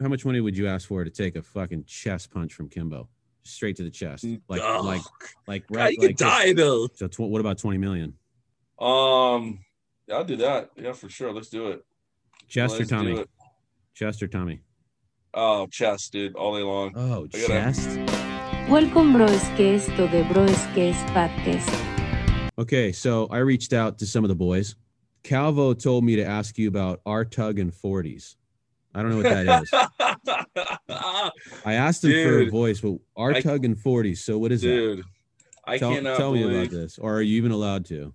how much money would you ask for to take a fucking chest punch from Kimbo, straight to the chest, like Oh, like like God, right? you could like die though. So tw- what about twenty million? Um, yeah, I'll do that. Yeah, for sure. Let's do it. Chest or Let's Tommy? it. Chest Tommy? Oh, chest, dude, all day long. Oh, gotta- chest. Welcome bro es que esto de bro es que es podcast. Okay, so I reached out to some of the boys. Calvo told me to ask you about R Tug and 40s. I don't know what that is. I asked him for a voice, but R I- Tug and 40s. So what is it? dude, I? Tell, cannot tell me about this. Or are you even allowed to?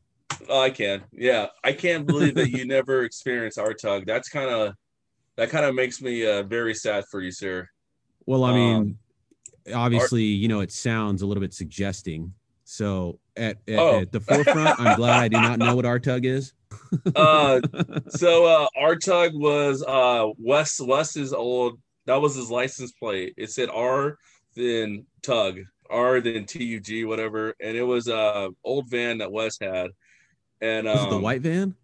Oh, I can. Yeah, I can't believe that you never experienced our tug. That's kind of that kind of makes me uh, very sad for you, sir. Well, I mean, Um, obviously, you know, it sounds a little bit suggesting. So at, at, Oh. at the forefront, I'm glad I do not know what R Tug is. Uh, so uh, our tug was uh, Wes Wes's old. That was his license plate. It said R, then tug, R, then T U G, whatever. And it was a uh, old van that Wes had. And was it the um, white van?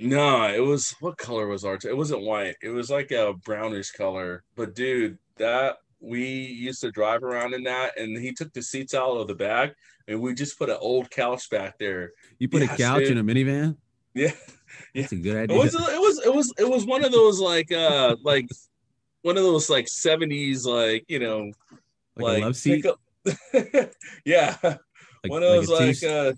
No, it was what color was our? It wasn't white. It was like a brownish color. But dude, that we used to drive around in that, and he took the seats out of the back, and we just put an old couch back there. You put yes, a couch in a minivan? Yeah, That's a good it idea. was. It was. It was. It was one of those like uh like one of those like seventies like you know like, a love seat? yeah, Like, one of those a like uh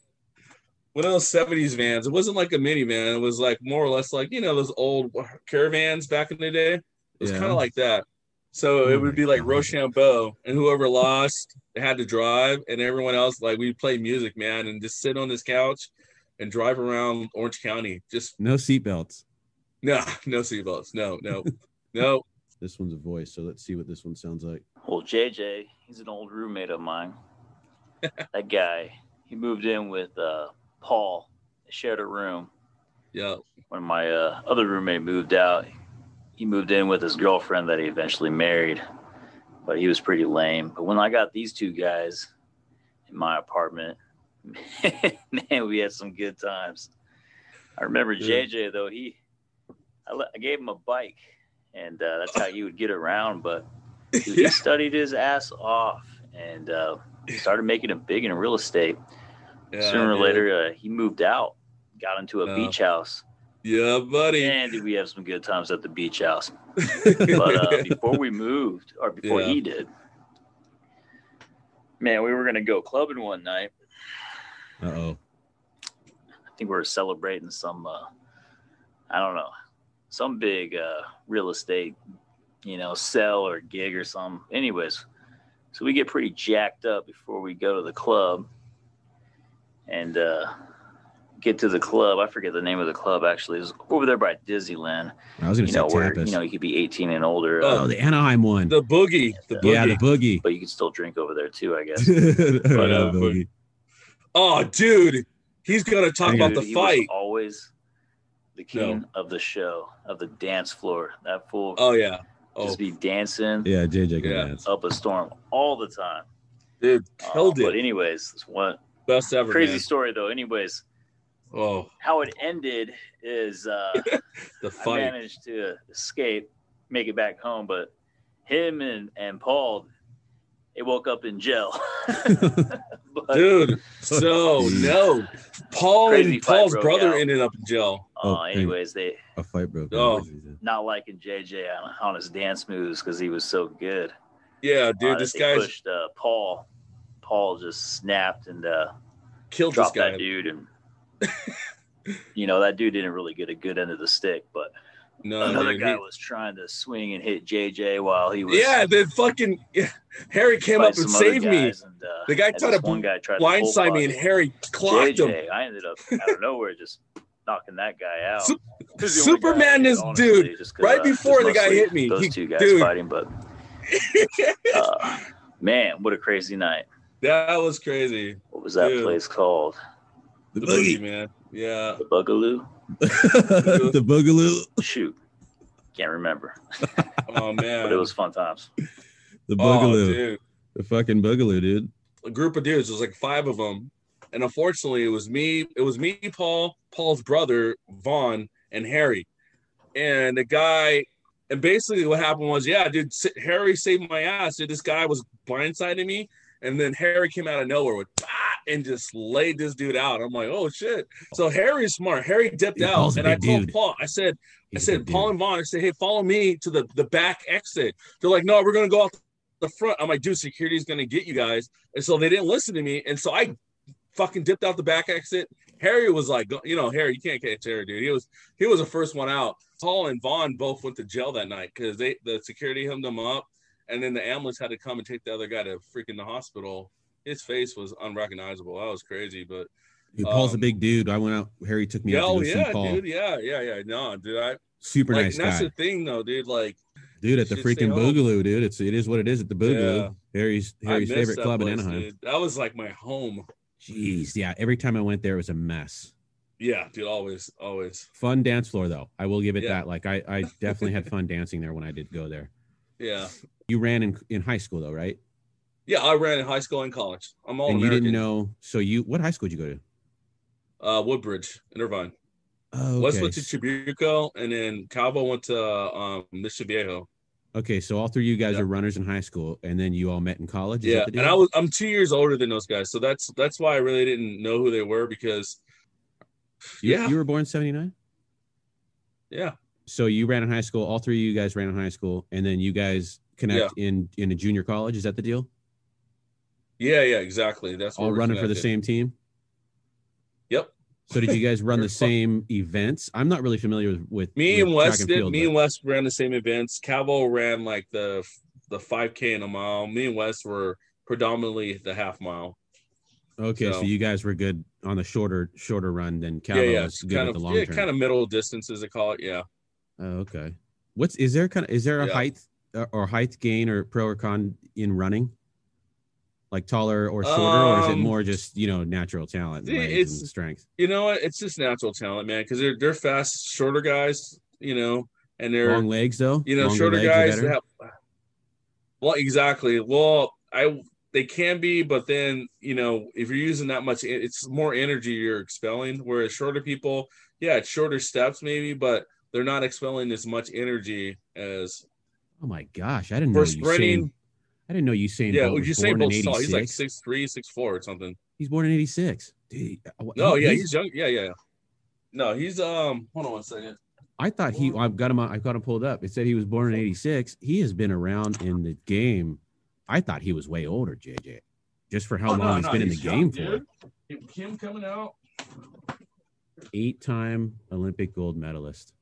one of those 70s vans. It wasn't like a minivan. It was like more or less like, you know, those old caravans back in the day. It was Yeah. kind of like that. So Oh it would be like God. Rochambeau, and whoever lost had to drive, and everyone else like we play music, man, and just sit on this couch and drive around Orange County. Just no seatbelts. no, no seatbelts, no, no, no. This one's a voice, so let's see what this one sounds like. Well, JJ, he's an old roommate of mine. that guy, he moved in with uh, Paul. They shared a room. Yeah, When my uh, other roommate moved out, he moved in with his girlfriend that he eventually married, but he was pretty lame. But when I got these two guys in my apartment, man, we had some good times. I remember Yeah. JJ though he, I, let, I gave him a bike, and uh, that's how he would get around. But Dude, he studied his ass off and uh, started making it big in real estate. yeah, Sooner or later, uh, he moved out, got into a Yeah. beach house. Yeah, buddy. And did we have some good times at the beach house? But uh, before we moved, or before Yeah. he did, man, we were gonna go clubbing one night. Uh oh. I think we were celebrating some, uh, I don't know, some big uh, real estate, you know, sell or gig or something. Anyways, so we get pretty jacked up before we go to the club and uh, get to the club. I forget the name of the club actually. It was over there by Disneyland. I was gonna You say know where tapas. you know you could be 18 and older, Oh, oh, the Anaheim one. the boogie, the boogie. yeah, the boogie. but you could still drink over there too, I guess. but, uh, boogie. Oh, dude, he's gonna talk Dude, about the he was fight. always the king of the show, of the dance floor. That fool Oh yeah. Oh, just be dancing Yeah, JJ can Yeah. dance. up a storm all the time. dude, Uh, killed But anyways, it's one Best ever. crazy man. story though. Anyways, Oh, how it ended is uh, the I fight. managed to escape, make it back home, but him and and Paul, they woke up in jail. But, Dude, so no. Paul and Paul's brother out. ended up in jail. uh, Oh, hey. anyways, they A fight broke. out. Oh. not liking JJ on, on his dance moves because he was so good. Yeah, dude, Uh, this guy guy's pushed uh, Paul. Paul just snapped and uh, killed this dropped guy. that dude, and you know that dude didn't really get a good end of the stick. But No, another dude, guy he- was trying to swing and hit JJ while he was yeah, the fucking yeah, Harry came up and saved me. And, uh, The guy tried to one guy tried Blindside me, and Harry clocked him. I ended up out of nowhere just knocking that guy out. Su- He was the guy Superman I honestly, dude, just right uh, before the guy hit me, Those he- two guys dude. fighting, but uh, man, what a crazy night! that was crazy. What was that Dude. place called? The The boogie. boogie, man. Yeah. The Boogaloo? The boogaloo. Shoot, can't remember, Oh man. but it was fun times. The oh, boogaloo. dude. the fucking boogaloo, dude. A group of dudes. There was like five of them, and unfortunately, it was me. It was me, Paul, Paul's brother, Vaughn, and Harry. And the guy, and basically what happened was, yeah, dude, Harry saved my ass. Dude, this guy was blindsiding me, and then Harry came out of nowhere with "Bah!" And just laid this dude out. I'm like, oh shit. So Harry's smart. Harry dipped Dude, out, and I told dude. Paul, I said, I He's a said, Paul dude. and Vaughn, I said, hey, follow me to the the back exit. They're like, no, we're gonna go out the front. I'm like, dude, security's gonna get you guys, and so they didn't listen to me, and so I fucking dipped out the back exit. Harry was like, you know, Harry, you can't catch Harry, dude. He was he was the first one out. Paul and Vaughn both went to jail that night because they the security hemmed them up, and then the ambulance had to come and take the other guy to freaking the hospital. His face was unrecognizable. That was crazy, but Dude, Paul's a um, big dude. I went out. Harry took me yeah, out to oh see yeah, Paul. dude, yeah, yeah, yeah. No, dude, I Super like nice that's the thing though, dude. Like dude. At the freaking. Boogaloo, dude. It's it is what it is at the Boogaloo. Harry's Harry's favorite club in Anaheim. dude. That was like my home. Jeez, yeah. Every time I went there, it was a mess. Yeah, dude, always, always. Fun dance floor though. I will give it Yeah. that. Like I, I definitely had fun dancing there when I did go there. Yeah, You ran in in high school though, right? Yeah. I ran in high school and college. I'm all and you didn't know. So you, what high school did you go to? uh, Woodbridge in Irvine. Oh, West okay. went to Trabuco, and then Calvo went to um, Mission Viejo. Okay, so all three of you guys Yeah. are runners in high school, and then you all met in college. Is Yeah, that the and? I was I'm two years older than those guys, so that's that's why I really didn't know who they were because. You- Yeah, you were born seventy nine. yeah, So you ran in high school. All three of you guys ran in high school, and then you guys connect in in a junior college. Is that the deal? Yeah, yeah, exactly. That's what All we're running for the same team. Yep. So did you guys run the same events? I'm not really familiar with, with Me with and track West did. field, me but- and West ran the same events. Calvo ran like the the 5K in a mile. Me and West were predominantly the half mile. Okay, so, So- you guys were good on the shorter shorter run than Calvo yeah, yeah, was good kind at of the long yeah, term. kind of middle distances. They call it. Yeah. Oh, okay. What's is there kind of is there a Yeah. height uh, or height gain or pro or con in running? Like taller or shorter, or is it Um, more just you know natural talent, it- it's- strength? You know what? It's just natural talent, man. Because they're they're fast, shorter guys. You know, and they're Long legs though. you know Longer shorter guys have well exactly well i they can be but then you know if you're using that much it's more energy you're expelling whereas shorter people yeah it's shorter steps maybe but they're not expelling as much energy as Oh my gosh, I didn't for know sprinting Usain. I didn't know Usain yeah Bolt was Usain Bolt tall he's like six three six four or something He's born in '86. Dude, uh, no yeah he's- he's young yeah yeah yeah. no he's um hold on one second I thought he. I've got him. I've got him pulled up. It said he was born in '86. He has been around in the game. I thought he was way older, JJ. Just for how Oh, no, long he's no, been in the he's game young, for. dude. him coming out Eight-time Olympic gold medalist.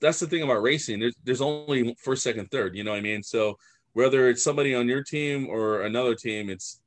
that's the thing about racing. There's there's only first, second, third. You know what I mean? So whether it's somebody on your team or another team, it's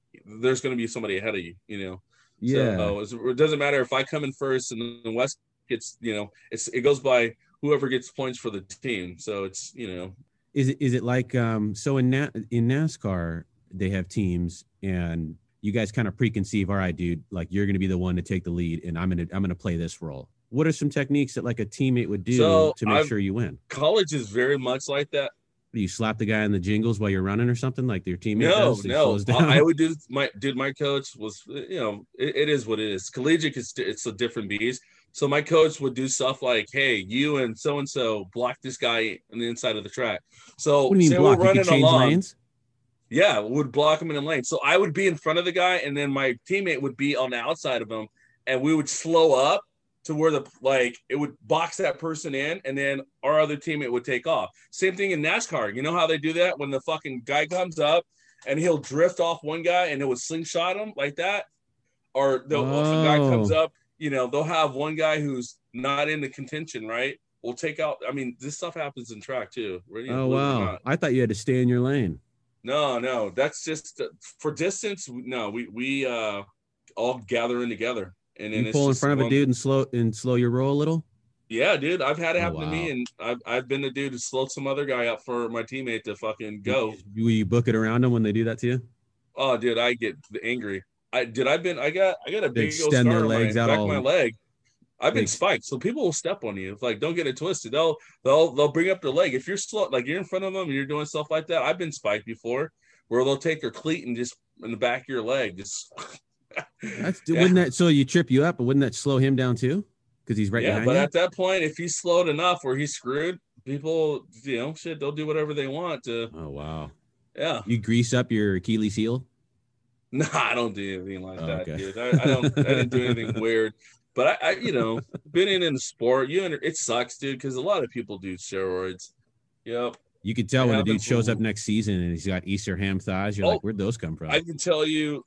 there's going to be somebody ahead of you. You know. Yeah. So it's- it doesn't matter if I come in first and then West gets. You know, it's it goes by whoever gets points for the team. So it's you know. Is it is it like um so in Na- in NASCAR they have teams and you guys kind of preconceive all right dude like you're going to be the one to take the lead and I'm going to I'm going to play this role. What are some techniques that like a teammate would do So, to make I've- sure you win? College is very much like that. Do you slap the guy in the jingles while you're running or something like your teammate No, does? No. I would do my dude. My coach was, you know, it, it is what it is. Collegiate is it's a different beast. So my coach would do stuff like, "Hey, you and so and so block this guy on the inside of the track." So what do you mean we're block? You running change along, lanes? yeah, would block him in the lane. So I would be in front of the guy, and then my teammate would be on the outside of him, and we would slow up to where the like it would box that person in, and then our other teammate would take off. Same thing in NASCAR. You know how they do that when the fucking guy comes up and he'll drift off one guy and it would slingshot him like that, or the a guy comes Oh. up, you know, they'll have one guy who's not in the contention, right? We'll take out. I mean, this stuff happens in track too. You Oh believe it or wow! I thought you had to stay in your lane. No, no, that's just uh, for distance. No, we we uh all gather in together, and then You it's pull in front of a dude and slow and slow your roll a little. Yeah, dude, I've had it Oh, happen to me, and I've I've been the dude to slow some other guy up for my teammate to fucking go. Will you book it around them when they do that to you? Oh, dude, I get angry. I did. I've been. I got. I got a They big extend their on my legs out back of all- my leg. I've been spiked, so people will step on you. Like, don't get it twisted. They'll they'll they'll bring up their leg if you're slow, like you're in front of them and you're doing stuff like that. I've been spiked before, where they'll take their cleat and just in the back of your leg, just. That's Yeah. wouldn't that so you trip you up, but wouldn't that slow him down too? Because he's right yeah, but you. at that point, if he's slowed enough where he's screwed, people, you know, shit, they'll do whatever they want to. Oh wow. Yeah. You grease up your Achilles heel? No, I don't do anything like Oh, that, okay. dude. I, I don't. I didn't do anything weird. But I, I, you know, been in in the sport, you under, it sucks, dude, because a lot of people do steroids. Yep. You could tell when a dude shows up next season and he's got Easter ham thighs. You're Oh, like, where'd those come from? I can tell you,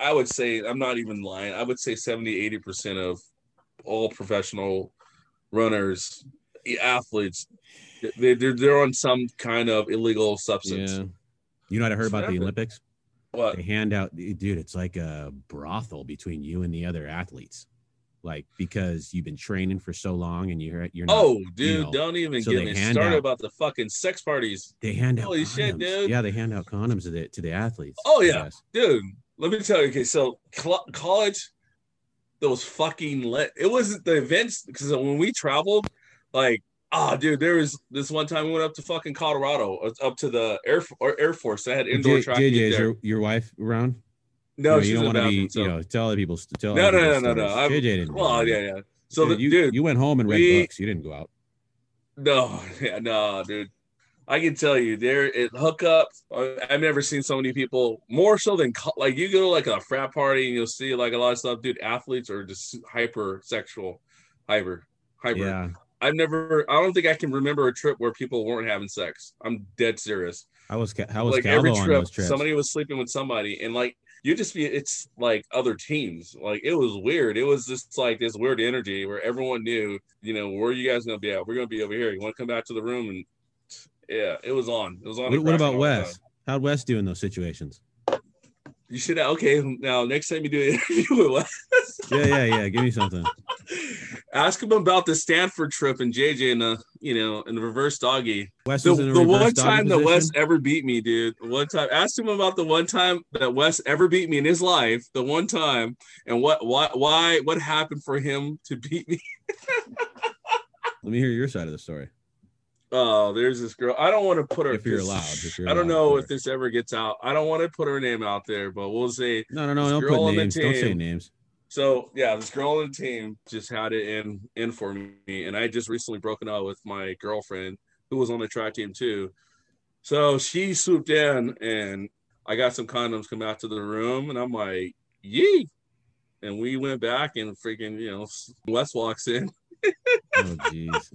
I would say, I'm not even lying. I would say 70, 80% of all professional runners, athletes, they, they're, they're on some kind of illegal substance. yeah. You know what I heard about the Olympics? What? They hand out, dude. It's like a brothel between you and the other athletes, like because you've been training for so long and you're you're not. Oh, dude, know, don't even so get me started out- about the fucking sex parties. they hand out holy condoms. shit, dude. Yeah, they hand out condoms to the to the athletes. Oh, yeah. dude let me tell you okay so cl- college those fucking lit it wasn't the events because when we traveled like oh dude there was this one time we went up to fucking colorado uh, up to the air, or air force they had indoor J- track JJ, is your, your wife around? no you she's don't in want to be, so- you know, tell other people. Tell no other no no no no. I'm- JJ didn't. well yeah yeah so Dude, the, you, dude you went home and read we- books. You didn't go out. No, yeah, no, dude. I can tell you, there it hookups. uh, I've never seen so many people more so than like you go to like a frat party and you'll see like a lot of stuff. Dude, athletes are just hyper sexual, hyper, hyper. Yeah, I've never. I don't think I can remember a trip where people weren't having sex. I'm dead serious. I was how was like Calvo every trip, somebody was sleeping with somebody, and like you just be. It's like other teams. Like it was weird. It was just like this weird energy where everyone knew, you know, where you guys gonna be at? We're gonna be over here. You want to come back to the room and. Yeah, it was on. It was on. what, what about. Wes? How'd Wes do in those situations? You should okay. Now, next time you do an interview with Wes, Yeah, yeah, yeah. Give me something. ask him about the Stanford trip and JJ and the you know and the reverse doggy. Wes The, the one time that Wes ever beat me, dude. One time, ask him about the one time that Wes ever beat me in his life. The one time, and what, why, why, what happened for him to beat me? Let me hear your side of the story. Oh, there's this girl. I don't want to put her. If you're allowed, if you're I don't allowed, know if this ever gets out. I don't want to put her name out there, but we'll say No, no, no. Don't put names. Don't say names. So yeah, this girl on the team just had it in in for me, and I just recently broken up with my girlfriend who was on the track team too. So she swooped in, and I got some condoms come out to the room, and I'm like, "Yee!" And we went back, and freaking, you know, Wes walks in. Oh, jeez.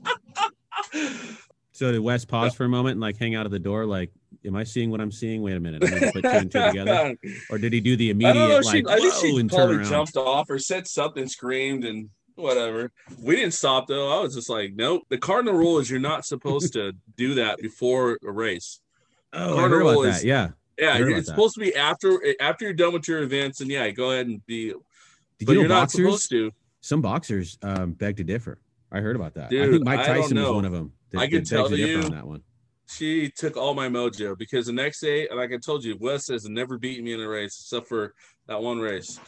So did Wes pause for a moment and like hang out of the door? Like, am I seeing what I'm seeing? Wait a minute. I'm gonna put two and two together. Or did he do the I immediate don't know. She, like, I think she probably jumped off or said something, screamed, and whatever. We didn't stop though. I was just like, nope. The cardinal rule is you're not supposed to do that before a race. Oh, I heard about is- that. Yeah. Yeah, I it's that. supposed to be after after you're done with your events, and yeah, go ahead and be. Did but you know you're not supposed to. Some boxers um, beg to differ. I heard about that. I think Mike Tyson was one of them. That, I can tell you- on that one. She took all my mojo because the next day, like I told you, Wes has never beaten me in a race except for that one race.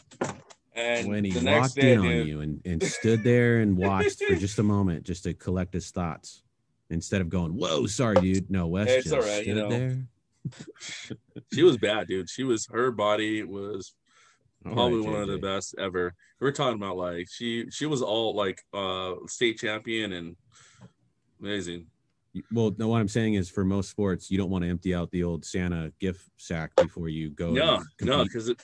And When he the next walked day, in on dude, you and, and stood there and watched for just a moment just to collect his thoughts instead of going, "Whoa, sorry, dude." No, Wes It's just all right, stood you know. there. she was bad, dude. She was her body was probably right, one of the best ever. We're talking about like she she was all like uh state champion and amazing. Well, no, what I'm saying is for most sports, you don't want to empty out the old Santa gift sack before you go. No, no, because it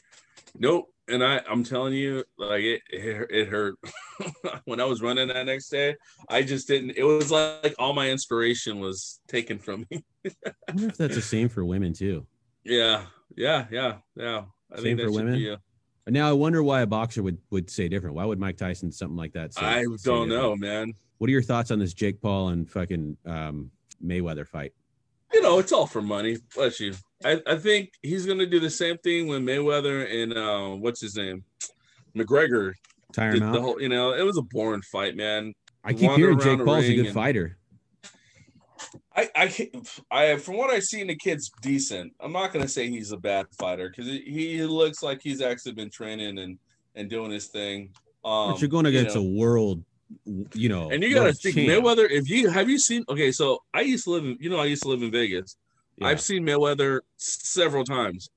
nope. And I, I'm telling you, like it, it, it hurt when I was running that next day. I just didn't. It was like all my inspiration was taken from me. I wonder if that's the same for women too. yeah, yeah, yeah, yeah. I Same think for women? A, Now I wonder why a boxer would would say different. Why would Mike Tyson something like that? Say, I don't know, man. What are your thoughts on this Jake Paul and fucking um, Mayweather fight? You know, it's all for money. Bless you. I, I think he's gonna do the same thing when Mayweather and uh, what's his name, McGregor Tire did him the out. whole. You know, it was a boring fight, man. I keep wander hearing Jake Paul's a good and- fighter. I I I from what I've seen, the kid's decent. I'm not gonna say he's a bad fighter because he looks like he's actually been training and and doing his thing. Um, but you're going you against know. a world, you know, and you gotta world think champ. Mayweather. If you have you seen? Okay, so I used to live in you know I used to live in Vegas. Yeah. I've seen Mayweather several times.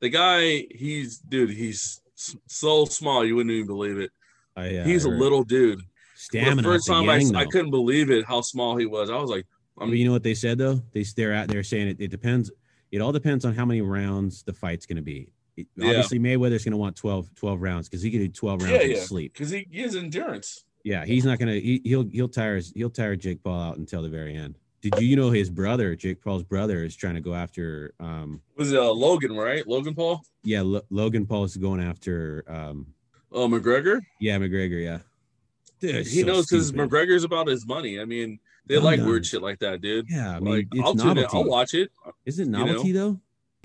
The guy, he's dude, he's so small you wouldn't even believe it. I, uh, he's a little dude. stamina. the first time I, I couldn't believe it how small he was. I was like, But you know what they said though? They they're out there saying it. It depends. It all depends on how many rounds the fight's going to be. It- Yeah. Obviously, Mayweather's going to want 12, 12 rounds because he can do twelve rounds Yeah, in yeah. sleep. because he, he has endurance. Yeah, he's not going to. He, he'll he'll tire his, he'll tire Jake Paul out until the very end. Did you, you know his brother, Jake Paul's brother, is trying to go after? um Was it uh, Logan, right? Logan Paul? Yeah, Lo- Logan Paul is going after. um Oh, McGregor? Yeah, McGregor. Yeah, Dude, he so knows because. McGregor's about his money. I mean, they like dumb. weird shit like that, dude. Yeah, I mean, like, I'll tune novelty. I'll watch it. Is it know? novelty though?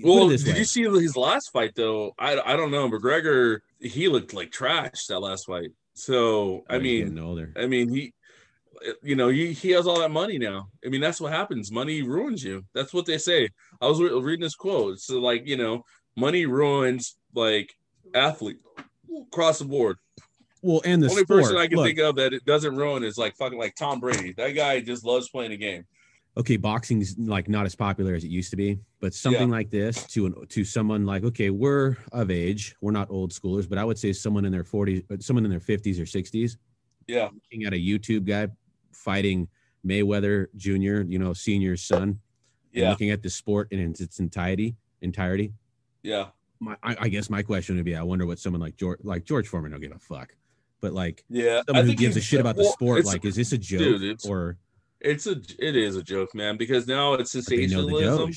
Put it Well, did way. you see his last fight though? I I don't know. McGregor he looked like trash that last fight. So I Oh, he's mean, getting older. I mean he, eh, you know, he he has all that money now. I mean, that's what happens. Money ruins you. That's what they say. I was re- reading this quote. So like you know, money ruins like athlete across the board. Well, and the Only sport. person I can look, think of that it doesn't ruin is like fucking like Tom Brady. That guy just loves playing a game. Okay, boxing's like not as popular as it used to be, but something like this to an to someone like okay, we're of age, we're not old schoolers, but I would say someone in their 40s, uh, someone in their 50s or 60s, Yeah, looking at a YouTube guy fighting Mayweather Jr., you know, senior's son, yeah, looking at the sport in its, entirety, entirety. yeah. My, I, I guess my question would be, I wonder what someone like George, like George Foreman, don't give a fuck, but like Yeah, someone who gives a shit about the sport, like, is this a joke dude, or It's a it is a joke, man, because now it's but know sensationalism.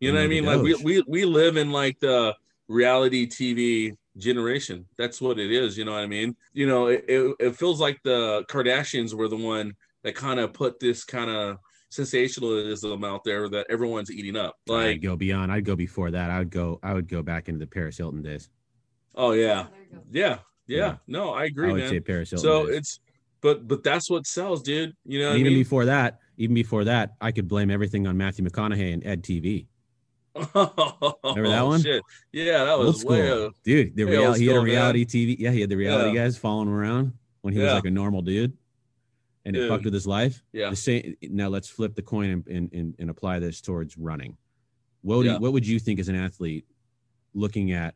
You know what I mean? Like we, we we live in like the reality TV generation. That's what it is. You know what I mean? You know, it, it, it feels like the Kardashians were the one that kind of put this kind of sensationalism out there that everyone's eating up. Like I'd Like, go beyond. I'd go before that. I would go. I would go back into the Paris Hilton days. oh yeah, yeah, yeah. Yeah. No, I agree. I agree, would man. say Paris Hilton. So days. it's but but that's what sells, dude. You know what And I even mean? before that, even before that, I could blame everything on Matthew McConaughey and EDtv. Remember that oh, one? Oh, Shit. Yeah, that Old was school, way. dude. The real, old he had a school, man. reality TV. Yeah, he had the reality Yeah. guys following him around when he was like a normal dude, and it Dude. fucked with his life. Yeah. The same. Now let's flip the coin and and, and, and apply this towards running. What would you, what would you think as an athlete looking at?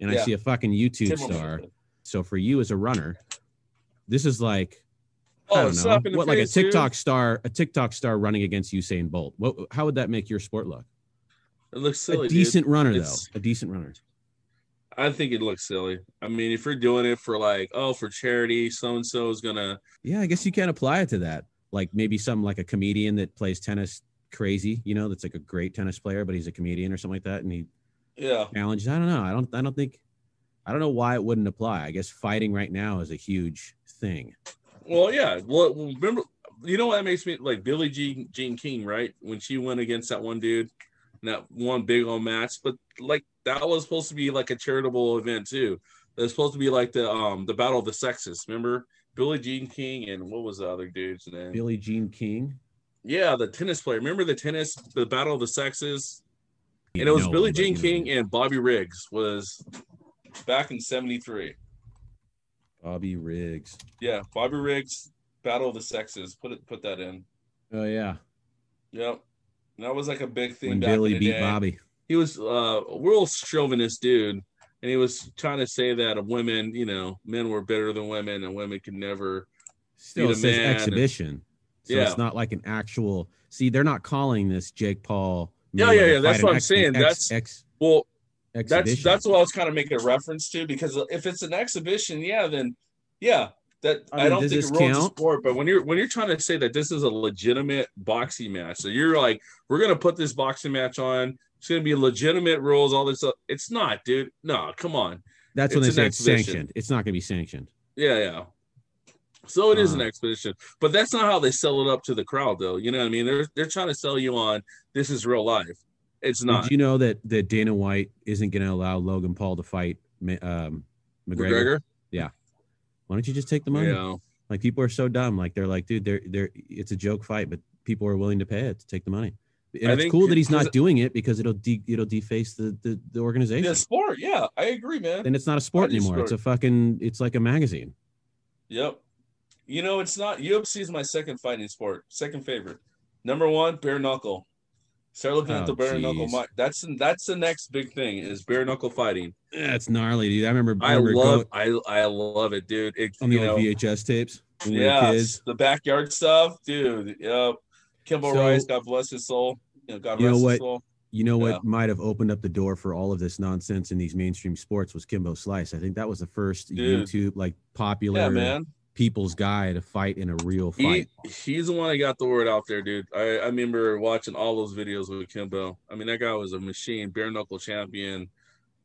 And I see a fucking YouTube Tim star. So for you as a runner, this is like I Oh, don't know. slap in the What like a face, dude. TikTok star, a TikTok star running against Usain Bolt. What how would that make your sport look? It looks silly. a dude. decent runner It's- though. A decent runner. I think it looks silly. I mean, if you're doing it for like, oh, for charity, so and so is gonna. Yeah, I guess you can't apply it to that. Like maybe some like a comedian that plays tennis crazy, you know, that's like a great tennis player, but he's a comedian or something like that, and he Yeah, challenges. I don't know. I don't. I don't think. I don't know why it wouldn't apply. I guess fighting right now is a huge thing. well, yeah. Well, remember, you know what that makes me like Billie Jean Jean King, right? When she went against that one dude, that one big old match, but like that was supposed to be like a charitable event too. It was supposed to be like the um the battle of the sexes. Remember Billie Jean King and what was the other dude's name? Billie Jean King. Yeah, the tennis player. Remember the tennis, the battle of the sexes? and it was No, Billie Jean King and Bobby Riggs was back in '73. Bobby Riggs. Yeah, Bobby Riggs, Battle of the Sexes. Put it, put that in. Oh yeah, Yep, that was like a big thing. when back Billie in the beat day. Bobby. He was uh, a real chauvinist dude, and he was trying to say that women, you know, men were better than women, and women could never. Still it says exhibition. So Yeah. it's not like an actual. See, they're not calling this Jake Paul. Yeah, yeah, yeah, that's what I'm ex- saying. ex- That's- ex, Well, exhibition. that's what I was kind of making a reference to because if it's an exhibition, yeah, then yeah, that I I, don't think it ruins the sport. But when you're when you're trying to say that this is a legitimate boxing match, so you're like, we're gonna put this boxing match on. It's gonna be legitimate rules, all this stuff. It's not, dude. No, come on. That's when they it's say it's sanctioned. It's not going to be sanctioned. Yeah, yeah. So it is an Uh. expedition, but that's not how they sell it up to the crowd, though. You know what I mean? They're they're trying to sell you on this is real life. It's not. Did you know that that Dana White isn't going to allow Logan Paul to fight um, McGregor? McGregor? Why don't you just take the money? Yeah. Like people are so dumb. Like they're like, dude, they're they're it's a joke fight, but people are willing to pay it to take the money. And I it's cool that he's not doing it because it'll de- it'll deface the the, the organization. The sport, yeah, I agree, man. Then it's not a sport anymore. It's a fucking it's like a magazine. Yep. You know, it's not UFC is my second fighting sport, second favorite. Number one, bare knuckle. Start looking Oh, at the bare knuckle. geez. mi- That's that's the next big thing is bare knuckle fighting. That's gnarly, dude. I remember I, remember love, going I I love it, dude. It, on the old know, VHS tapes. when we were Yeah, the backyard stuff, dude. Yep. Kimbo So- Rice, God bless his soul. You know, God You know what? his soul. You know what Yeah. might have opened up the door for all of this nonsense in these mainstream sports was Kimbo Slice. I think that was the first Dude. YouTube like popular Yeah, man. People's guy to fight in a real He, fight. he's the one that got the word out there, dude. I, I remember watching all those videos with Kimbo. I mean, that guy was a machine, bare knuckle champion,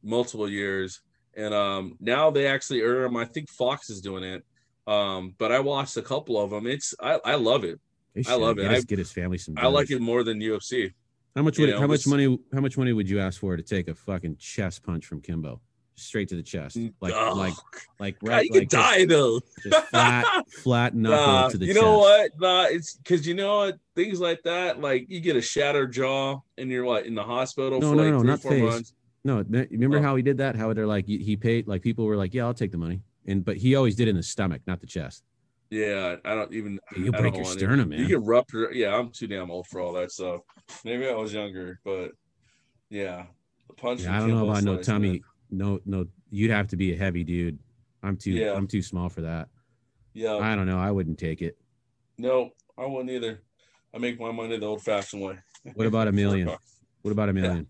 multiple years. And um, now they actually earn him. I think Fox is doing it. Um, but I watched a couple of them. It's I, I love it. I love it. I- get his family some. I like it more than UFC. How much you would know, how much money how much money would you ask for to take a fucking chest punch from Kimbo? Straight to the chest. Mm. Like Ugh. like like God, right you could like just- die though. just flat flat knuckle Nah, to the you chest. know what? Nah, it's because you know what things like that. Like you get a shattered jaw, and you're what in the hospital No, for no, like no, three not four face. months. No, remember Oh. how he did that? How they're like he paid like people were like, Yeah, I'll take the money. And but he always did in the stomach, not the chest. Yeah, I don't even. You'll break your sternum, man. You get rupture. Yeah, I'm too damn old for all that stuff. Maybe I was younger, but yeah, the punch. Yeah, I don't know about no tummy. man. No, no, you'd have to be a heavy dude. I'm too Yeah. I'm too small for that. Yeah, I don't know. I wouldn't take it. no, I wouldn't either. I make my money the old-fashioned way. What about a million? What about a million?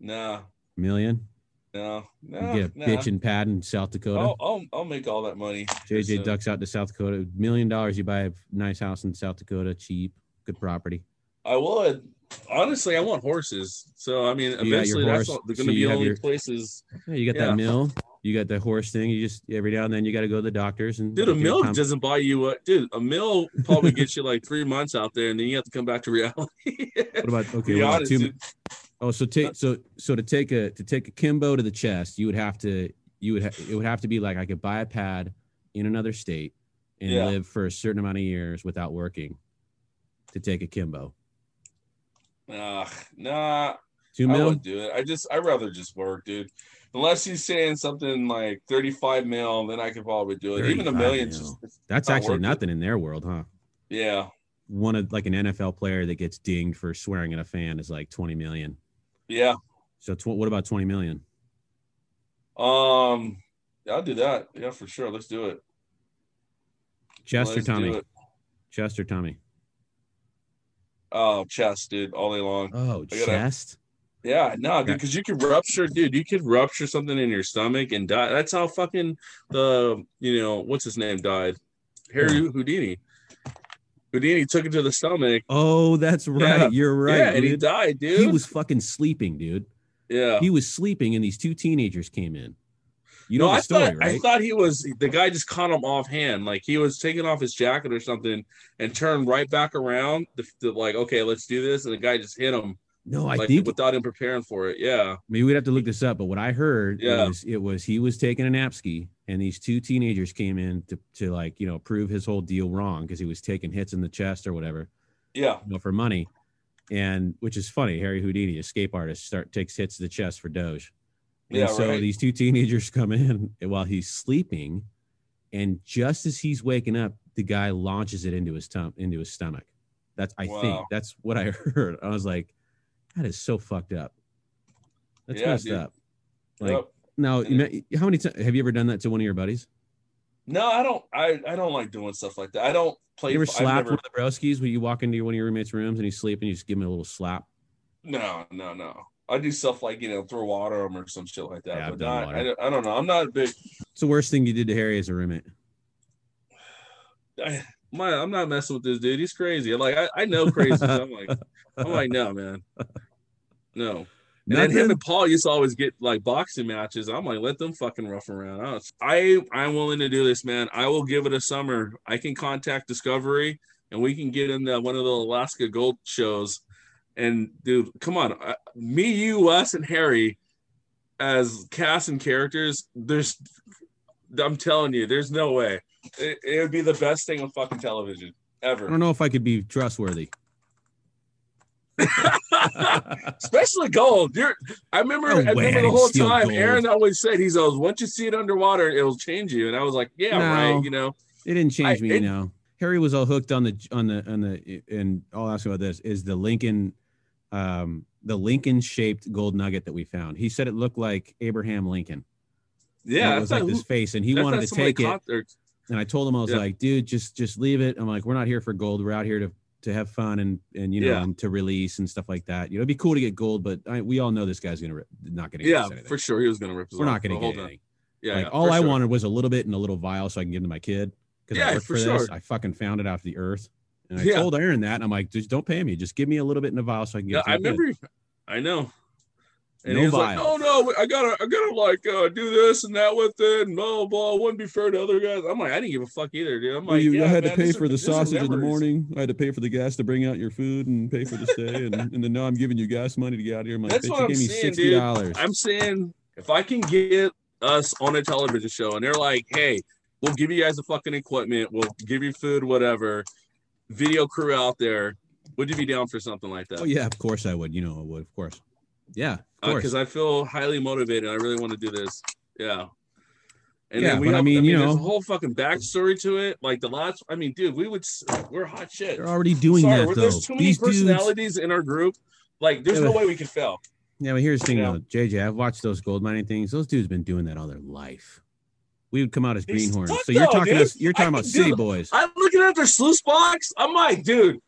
Nah, Million? no, You get a nah. pitch and pad in South Dakota. I'll, I'll I'll make all that money. JJ ducks out to South Dakota. Million dollars, you buy a nice house in South Dakota, cheap, good property. I would. Honestly, I want horses. So I mean, your eventually that's all, they're going to you be only your- places. Yeah, you got Yeah. that mill. You got the horse thing. You just every now and then you got to go to the doctors and Dude, a mill time- doesn't buy you what? Dude, a mill probably gets you like three months out there, and then you have to come back to reality. What about okay? What honest, two-. Oh, so take so so to take a to take a Kimbo to the chest, you would have to you would ha- it would have to be like I could buy a pad in another state and Yeah. live for a certain amount of years without working to take a Kimbo. Nah, nah, Two I wouldn't do it. I just, I'd rather just work, dude. Unless he's saying something like 35 mil, then I could probably do it. Even a 35 million, mil. just That's not actually worth it. nothing in their world, huh? yeah, One of like an NFL player that gets dinged for swearing at a fan is like twenty million. yeah. So tw- what about twenty million? Um, I'll do that. Yeah, for sure. Let's do it. Chester Let's do Tommy? it. Chest or Tommy? Oh, chest, dude, all day long. Oh, gotta- chest. Yeah, no, dude, because you could rupture, dude. You could rupture something in your stomach and die. That's how fucking the you know what's his name died, Harry Houdini. Houdini took it to the stomach. Oh, that's right. Yeah. You're right. yeah, and he died, dude. He was fucking sleeping, dude. yeah. He was sleeping, and these two teenagers came in. You know no, the I story, thought I thought he was the guy just caught him offhand, like he was taking off his jacket or something, and turned right back around. The, the, like, okay, let's do this, and the guy just hit him no, I like think without him preparing for it. Yeah, maybe we'd have to look this up. But what I heard Yeah. was it was he was taking a nap ski, and these two teenagers came in to to like you know prove his whole deal wrong because he was taking hits in the chest or whatever, yeah, you know, for money. And which is funny, Harry Houdini, escape artist, start takes hits to the chest for Doge. And yeah. so right. these two teenagers come in while he's sleeping, and just as he's waking up, the guy launches it into his tum- into his stomach. That's I think that's what I heard. I was like, that is so fucked up. That's Yeah, messed dude. up. Like Yep. now, you how many times have you ever done that to one of your buddies? No, I don't. I I don't like doing stuff like that. I don't play. You ever slapped never- one of the broskies when you walk into one of your roommates' rooms and he's sleeping? You just give him a little slap. No, no, no. I do stuff like you know throw water on him or some shit like that. Yeah, but not. I, don't- I don't know. I'm not a big. What's the worst thing you did to Harry as a roommate? I, my, I'm not messing with this dude. He's crazy. Like I, I know crazy. I'm like, I'm like, no, man, no. And then him and Paul used to always get like boxing matches. I'm like, let them fucking rough around. I, I I'm willing to do this, man. I will give it a summer. I can contact Discovery and we can get in the, one of the Alaska Gold shows. And dude, come on, uh, me, you, us, and Harry as cast and characters. There's, I'm telling you, there's no way. It, it would be the best thing on fucking television ever. I don't know if I could be trustworthy. Especially gold. You're, I remember, No I remember the whole time. gold. Aaron always said, "He goes, once you see it underwater, it'll change you." And I was like, "Yeah, No. right." You know, It didn't change I- me, it- you know. Harry was all hooked on the on the on the and I'll ask you about this is the Lincoln um the Lincoln shaped gold nugget that we found. He said it looked like Abraham Lincoln. yeah, it was like this face, and he wanted to take it. And I told him I was Yeah. like, dude, just just leave it. I'm like, we're not here for gold. We're out here to to have fun and and you know Yeah. and to release and stuff like that. You know, it'd be cool to get gold, but I, we all know this guy's gonna rip, not gonna. Yeah, for sure. He was gonna rip. His We're off not gonna get anything. Yeah, like yeah, all I sure. wanted was a little bit in a little vial so I can give it to my kid because Yeah, I worked for for, this. sure. I fucking found it off the earth, and I Yeah. told Aaron that, and I'm like, just don't pay me, just give me a little bit in a vial so I can get. Yeah, I kid." I know. And No he was like. "Oh no, I gotta, I gotta like uh, do this and that with it, and blah blah. blah. Wouldn't be fair to other guys." I'm like, I didn't give a fuck either, dude. I'm Well, like, you, yeah, I had man, to pay for the sausage in the morning. I had to pay for the gas to bring out your food and pay for the stay, and, and then now I'm giving you gas money to get out of here. I'm like, That's bitch, what you I'm gave me saying, sixty dollars. I'm saying if I can get us on a television show and they're like, "Hey, we'll give you guys the fucking equipment, we'll give you food, whatever." Video crew out there, would you be down for something like that? Oh yeah, of course I would. You know I would, of course. Yeah, because Uh, I feel highly motivated. I really want to do this. Yeah. And Yeah, then we but I have, mean, you there's a know- whole fucking backstory to it. Like the last, I mean, dude, we would, we're hot shit. They're already doing Sorry, that though. there's too many These dudes. personalities in our group. Like, there's Yeah, no but- way we can fail. Yeah, but here's the thing Yeah. though, JJ. I've watched those gold mining things. Those dudes been doing that all their life. We would come out as greenhorns. So you're talking us. You're talking I- about city boys. I'm looking at their sluice box. I'm like, dude,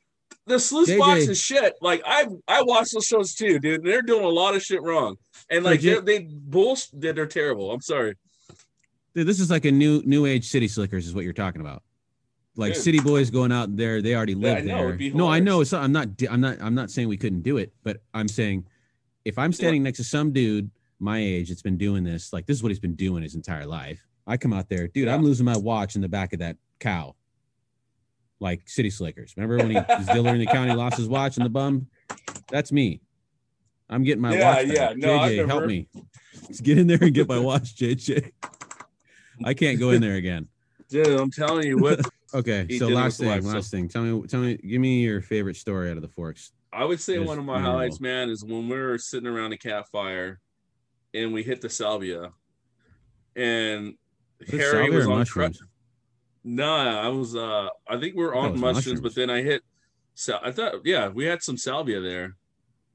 the sluice JJ. box is shit. Like, I I watch those shows too, dude. They're doing a lot of shit wrong. And like, they, they bullshit. They're terrible. I'm sorry. Dude, this is like a new new age city slickers is what you're talking about. Like Dude. city boys going out there, they already Yeah, live know, there. No, I know it's not, I'm not I'm not I'm not saying we couldn't do it, but I'm saying if I'm standing next to some dude my age that's been doing this, like this is what he's been doing his entire life. I come out there, dude, I'm losing my watch in the back of that cow. Like city slickers. Remember when he was Diller in the county lost his watch in the bum? That's me. I'm getting my Yeah, watch. back. yeah. No, JJ, help me. Let's get in there and get my watch, JJ. I can't go in there again. Dude, I'm telling you what. Okay, so last thing, life, last thing. Tell me, tell me, give me your favorite story out of the forks. I would say one of my highlights, man, is when we were sitting around a campfire and we hit the salvia, and Harry was on. mushrooms? Cru- nah, I was. uh I think we were on mushrooms, mushrooms. but then I hit. So I thought, yeah, we had some salvia there,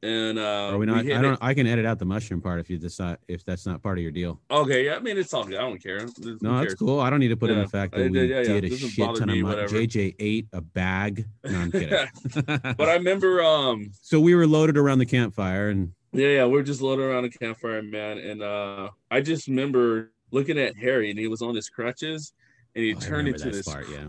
and uh Are we not? hit I don't. it- I can edit out the mushroom part if you decide if that's not part of your deal. Okay, yeah, I mean it's all good. I don't care. Who No, that's cares? cool. I don't need to put in the fact I- that we yeah, yeah, did a shit ton of me, mu- whatever. JJ ate a bag. No, I'm kidding. But I remember, um, so we were loaded around the campfire, and Yeah, yeah, we are just loaded around a campfire, man, and uh I just remember looking at Harry, and he was on his crutches, and he Oh, turned into this part. Yeah,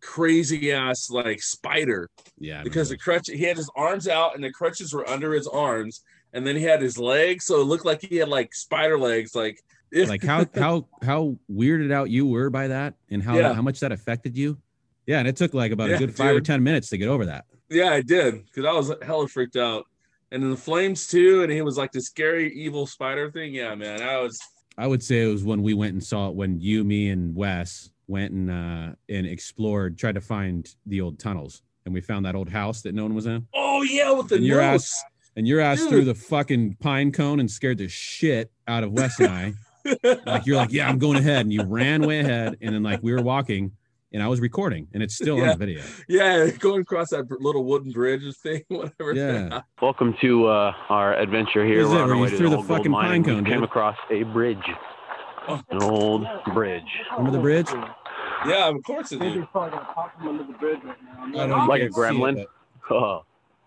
crazy ass like spider yeah. Because the crutch he had his arms out, and the crutches were under his arms, and then he had his legs, so it looked like he had like spider legs, like like how how how weirded out you were by that, and how Yeah. how much that affected you. Yeah, and it took like about a good five or ten minutes to get over that. yeah, I did because I was hella freaked out, and then the flames too, and he was like the scary evil spider thing. Yeah, man, I was I would say it was when we went and saw it when you, me, and Wes went and uh and explored, tried to find the old tunnels, and we found that old house that no one was in. oh yeah with the And your nose. ass and your ass Dude. through the fucking pine cone and scared the shit out of Wes and I. like you're like, yeah, I'm going ahead, and you ran way ahead, and then like we were walking, and I was recording, and it's still Yeah. on video. Yeah, going across that little wooden bridge thing, whatever. Yeah. Welcome to uh, our adventure here. We're it, on our you way to threw the old fucking mine, pine cone, came across a bridge, Oh. an old bridge, Remember the bridge? Yeah, of course it Maybe is. it's probably gonna pop from under the bridge right now. I don't Like a can't it, gremlin? but- Oh,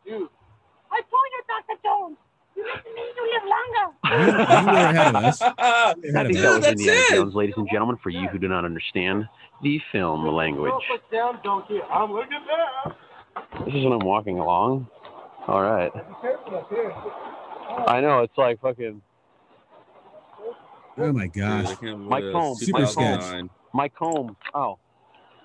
I told you, Dr. Jones. You listen to me, you live longer. You, you were ahead of us. You I ahead of think Dude, us. that was that's Indiana it. Jones, ladies and gentlemen. For you who do not understand the film language, Put down, donkey. I'm looking down. this is when I'm walking along. All right, Be careful up here. I know it's like fucking Oh my Dude, gosh! I can't Mike believe Super sketch. 2009. my comb. Oh,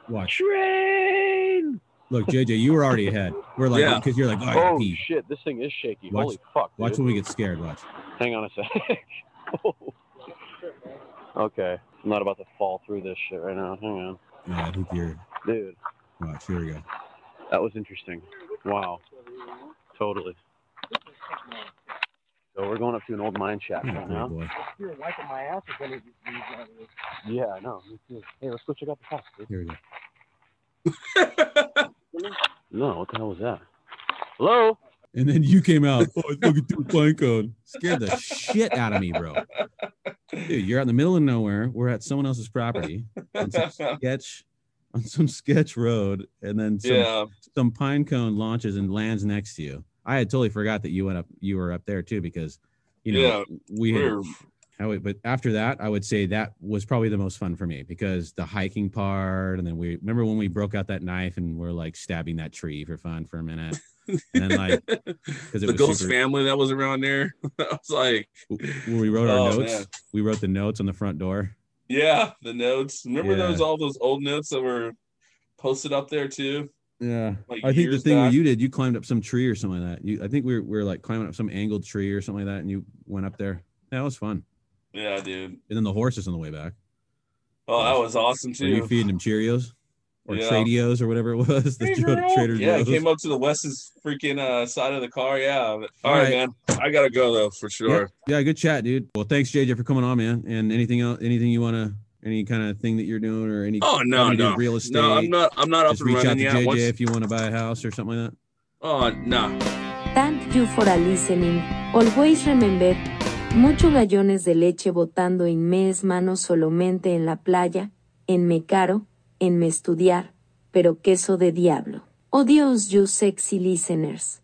Watch. train. Look, JJ, you were already ahead. We're like, Yeah. because you're like, oh, I Oh pee. shit, this thing is shaky. Watch- Holy fuck! Watch dude. when we get scared. Watch. Hang on a sec. okay, I'm not about to fall through this shit right now. Hang on, Yeah, I think you're. dude. Watch. Here we go. That was interesting. Wow. Totally. So we're going up to an old mine shaft right now. boy. You're wiping my ass with any of these things out of this. Yeah, I know. Hey, let's go check out the house. Dude. Here we go. No, what the hell was that? Hello? And then you came out. Oh, I fucking threw a pine cone. Scared the shit out of me, bro. Dude, you're out in the middle of nowhere. We're at someone else's property on some sketch on some sketch road, and then some, yeah, some pine cone launches and lands next to you. I had totally forgot that you went up. You were up there too because, you know, Yeah, we had we're- but after that, I would say that was probably the most fun for me because the hiking part, and then we remember when we broke out that knife and we're like stabbing that tree for fun for a minute, and then like because it the was ghost super, family that was around there. I was like, when we wrote our Oh, notes, man. we wrote the notes on the front door. yeah, the notes. Remember Yeah. those all those old notes that were posted up there too? Yeah, Like I think the thing back? you did, you climbed up some tree or something like that. You, I think we were, we were like climbing up some angled tree or something like that, and you went up there. Yeah, it was fun. Yeah, dude. And then the horses on the way back. Oh, that was awesome Were you too. feeding them Cheerios or Yeah. Tradios or whatever it was? The Hey, Tra- girl. Trader Yeah, Joe's. came up to the West's freaking uh, side of the car. Yeah. All right, right. man. I gotta go though for sure. Yeah, yeah, good chat, dude. Well, thanks, JJ, for coming on, man. And anything else, anything you want to, any kind of thing that you're doing or any Oh no, having to do no, real estate. no. I'm not. I'm not up Just and reach out running to yet. JJ Once, if you want to buy a house or something like that. oh no. Thank you for listening. Always remember. Mucho gallones de leche botando en mes manos solamente en la playa, en me caro, en me estudiar, pero queso de diablo. Oh Dios, you sexy listeners.